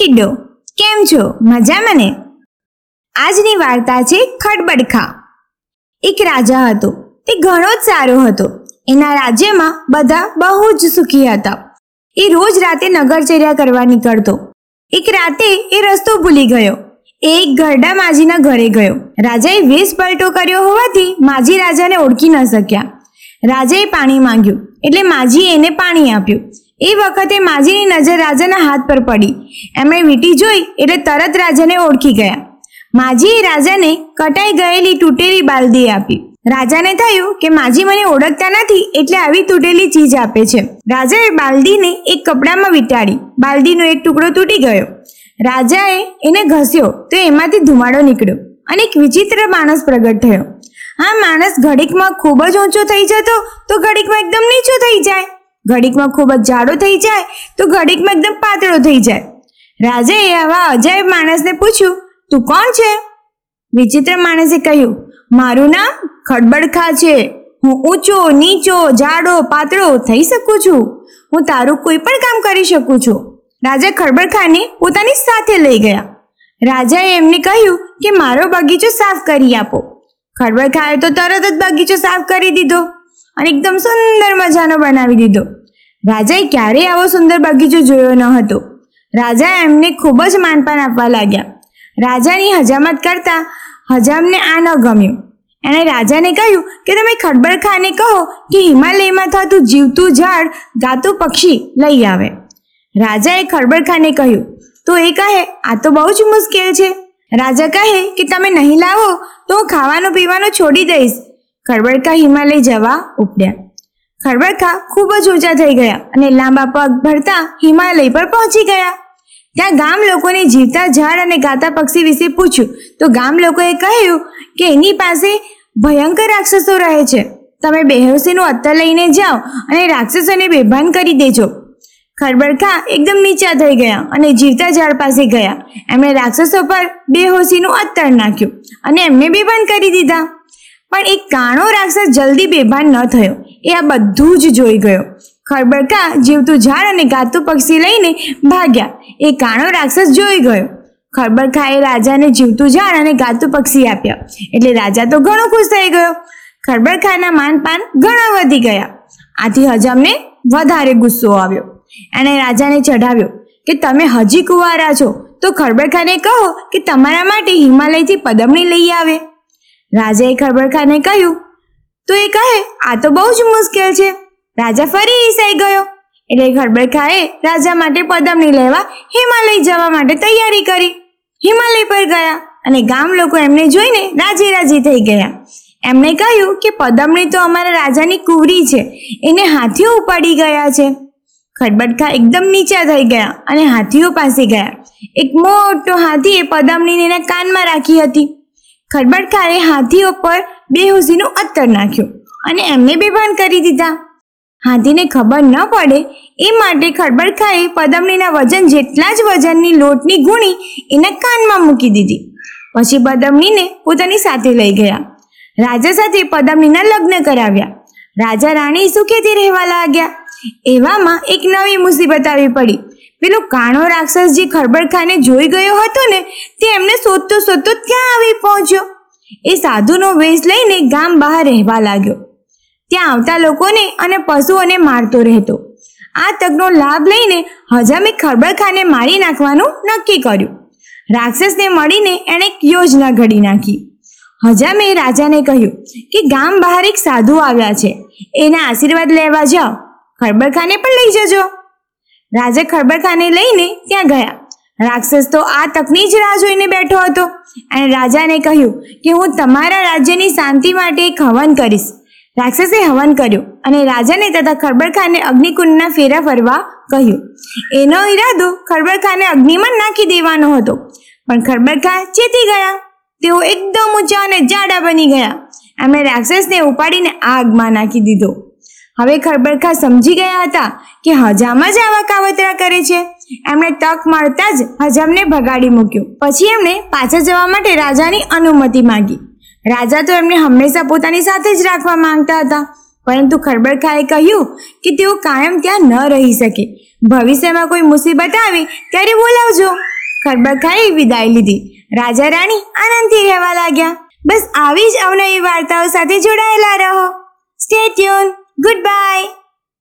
Kiddo. કેમ છો? મજામાં ને આજની વાર્તા છે ખડબડખા. એક રાજા હતો. તે ઘણો જ સારો હતો. એના રાજ્યમાં બધા બહુ જ સુખી હતા. એ રોજ રાતે નગરચર્યા કરવા નીકળતો. એક રાતે એ રસ્તો ભૂલી ગયો. એક ઘરડા માજીના ઘરે ગયો. રાજાએ વેશ પલટો કર્યો હોવાથી માજી રાજાને ઓળખી ન શક્યા. રાજાએ પાણી માંગ્યું. એટલે માજીએ એને પાણી આપ્યું. એ વખતે માજીની નજર રાજાના હાથ પર પડી. એમણે વીંટી જોઈ એટલે તરત રાજાને ઓળખી ગયા. માજીએ રાજાને કટાઈ ગયેલી તૂટેલી બાલદી આપી. રાજાને થયું કે માજી મને ઓળખતા નથી એટલે આવી તૂટેલી ચીજ આપે છે. રાજાએ બાલદીને એક કપડામાં વીંટાડી. બાલદીનો એક ટુકડો તૂટી ગયો. રાજાએ એને ઘસ્યો તો એમાંથી ધુમાડો નીકળ્યો અને એક વિચિત્ર માણસ પ્રગટ થયો. આ માણસ ઘડીકમાં ખૂબ જ ઊંચો થઈ જતો તો ઘડીકમાં એકદમ નીચો થઈ જાય. ઘડીકમાં ખૂબ જ જાડો થઈ જાય તો ઘડીકમાં એકદમ પાતળો થઈ જાય. રાજાએ આવા અજાયબ માણસને પૂછ્યું, તું કોણ છે? વિચિત્ર માણસે કહ્યું, મારું નામ ખડબડખા છે. હું ઊંચો, નીચો, જાડો, પાતળો થઈ શકું છું. હું તારું કોઈ પણ કામ કરી શકું છું. રાજા ખડબડખાને પોતાની સાથે લઈ ગયા. રાજાએ એમને કહ્યું કે, મારો બગીચો સાફ કરી આપો. ખડબડખાએ તો તરત જ બગીચો સાફ કરી દીધો. અને એકદમ સુંદર મજાનો બનાવી દીધો. રાજાએ ક્યારેય આવો સુંદર બગીચો જોયો ન હતો. રાજા એમને ખૂબ જ માનપાન આપવા લાગ્યા. રાજાની હજામત કરતા હજામને આ ન ગમ્યું. એણે રાજાને કહ્યું કે તમે ખડબડખાને કહો કે હિમાલયમાં થતું જીવતું ઝાડ ગાતું પક્ષી લઈ આવે. રાજાએ ખડબડખાને કહ્યું, તો એ કહે, આ તો બહુ જ મુશ્કેલ છે. રાજા કહે કે, તમે નહીં લાવો તો હું ખાવાનું પીવાનું છોડી દઈશ. ખડબડખા હિમાલય જવા ઉપડ્યા. ખડબડખા ખૂબ જ ઊંચા થઈ ગયા અને લાંબા પગ ભરતા હિમાલય પર પહોંચી ગયા. ત્યાં ગામ લોકોને જીવતા ઝાડ અને ગાતા પક્ષી વિશે પૂછ્યું. તો ગામ લોકોએ કહ્યું કે એની પાસે ભયંકર રાક્ષસો રહે છે. તમે બેહોશીનું અત્તર લઈને જાઓ અને રાક્ષસોને બેભાન કરી દેજો. ખરબડખા એકદમ નીચા થઈ ગયા અને જીવતા ઝાડ પાસે ગયા. એમણે રાક્ષસો પર બેહોશીનું અત્તર નાખ્યું અને એમને બેભાન કરી દીધા. પણ એક કાણો રાક્ષસ જલ્દી બેભાન ન થયો. એ આ બધું જ જોઈ ગયો. ખડબડકા જીવતું ઝાડ અને ગાતું પક્ષી લઈને ભાગ્યા. એ કાણો રાક્ષસ જોઈ ગયો. ખડબડખાએ રાજાને જીવતું ઝાડ અને ગાતું પક્ષી આપ્યા. એટલે રાજા તો ઘણો ખુશ થઈ ગયો. ખડબડખાના માનપાન ઘણા વધી ગયા. આથી હજામને વધારે ગુસ્સો આવ્યો. એણે રાજાને ચઢાવ્યો કે તમે હજી કુંવારા છો. તો ખડબડખાને કહો કે તમારા માટે હિમાલયથી પદમણી લઈ આવે. રાજાએ ખડબડખાને કહ્યું, તો એ કહે, આ તો બહુ જ મુશ્કેલ છે. રાજા ફરી ઈસાઈ ગયો. એટલે ખડબડખાએ રાજા માટે પદમની લેવા હિમાલય જવા માટે તૈયારી કરી. હિમાલય પર ગયા અને ગામ લોકો એમને જોઈને રાજી રાજી થઈ ગયા. એમણે કહ્યું કે પદમણી તો અમારા રાજાની કુવરી છે, એને હાથીઓ ઉપાડી ગયા છે. ખડબડખા એકદમ નીચા થઈ ગયા અને હાથીઓ પાસે ગયા. એક મોટો હાથી એ પદમણીને એના કાનમાં રાખી હતી. ખડબડખાએ હાથીઓ પર બેહોશીનું અત્તર નાખ્યું અને એમને બેભાન કરી દીધા. હાથીને ખબર ન પડે એ માટે ખડબડખાએ પદમણીના વજન જેટલા જ વજનની લોટની ગુણી એના કાનમાં મૂકી દીધી. પછી પદમણીને પોતાની સાથે લઈ ગયા. રાજા સાથે પદમણીના લગ્ન કરાવ્યા. રાજા રાણી સુખેથી રહેવા લાગ્યા. એવામાં એક નવી મુસીબત આવી પડી. પેલો કાણો રાક્ષસ જે ખરબડખાને જોઈ ગયો હતો ને, તે એમને શોધતો શોધતો ત્યાં આવી પહોંચ્યો. એ સાધુનો વેશ લઈને ગામ બહાર રહેવા લાગ્યો. ત્યાં આવતા લોકોને અને પશુઓને મારતો રહેતો. આ તકનો લાભ લઈને હજામે ખરબડખાને મારી નાખવાનું નક્કી કર્યું. રાક્ષસને મળીને એણે એક યોજના ઘડી નાખી. હજામે રાજાને કહ્યું કે ગામ બહાર એક સાધુ આવ્યા છે. એના આશીર્વાદ લેવા જાઓ. ખડબડખાને પણ લઈ જજો. રાજા ખરબરખાને લઈને ત્યાં ગયા. રાક્ષસ તો આ તકની જ રાહ જોઈને બેઠો હતો અને રાજાને કહ્યું કે હું તમારા રાજ્યની શાંતિ માટે એક હવન કરીશ. રાક્ષસે હવન કર્યું અને રાજાને તથા ખરબરખાને અગ્નિકુંડના ફેરા ફરવા કહ્યું. એનો ઈરાદો ખરબરખાને અગ્નિમાં નાખી દેવાનો હતો. પણ ખરબરખા ચેતી ગયા. તેઓ એકદમ ઊંચા અને જાડા બની ગયા. એમણે રાક્ષસને ઉપાડીને આગમાં નાખી દીધો. હવે ખરબરખા સમજી ગયા હતા કે હજામ જ આવા કાવતરા કરે છે. એમણે તક મળતા જ હજામને ભગાડી મૂક્યો. પછી એમણે પાછા જવા માટે રાજાની અનુમતિ માંગી. રાજા તો એમને હંમેશા પોતાની સાથે જ રાખવા માંગતા હતા. પરંતુ ખરબરખાએ કહ્યું કે તેઓ કાયમ ત્યાં ન રહી શકે. ભવિષ્યમાં કોઈ મુસીબત આવે ત્યારે બોલાવજો. ખરબરખાએ વિદાય લીધી. રાજા રાણી આનંદથી રહેવા લાગ્યા. બસ આવી જ અવનવી વાર્તાઓ સાથે જોડાયેલા રહો. Stay tune goodbye.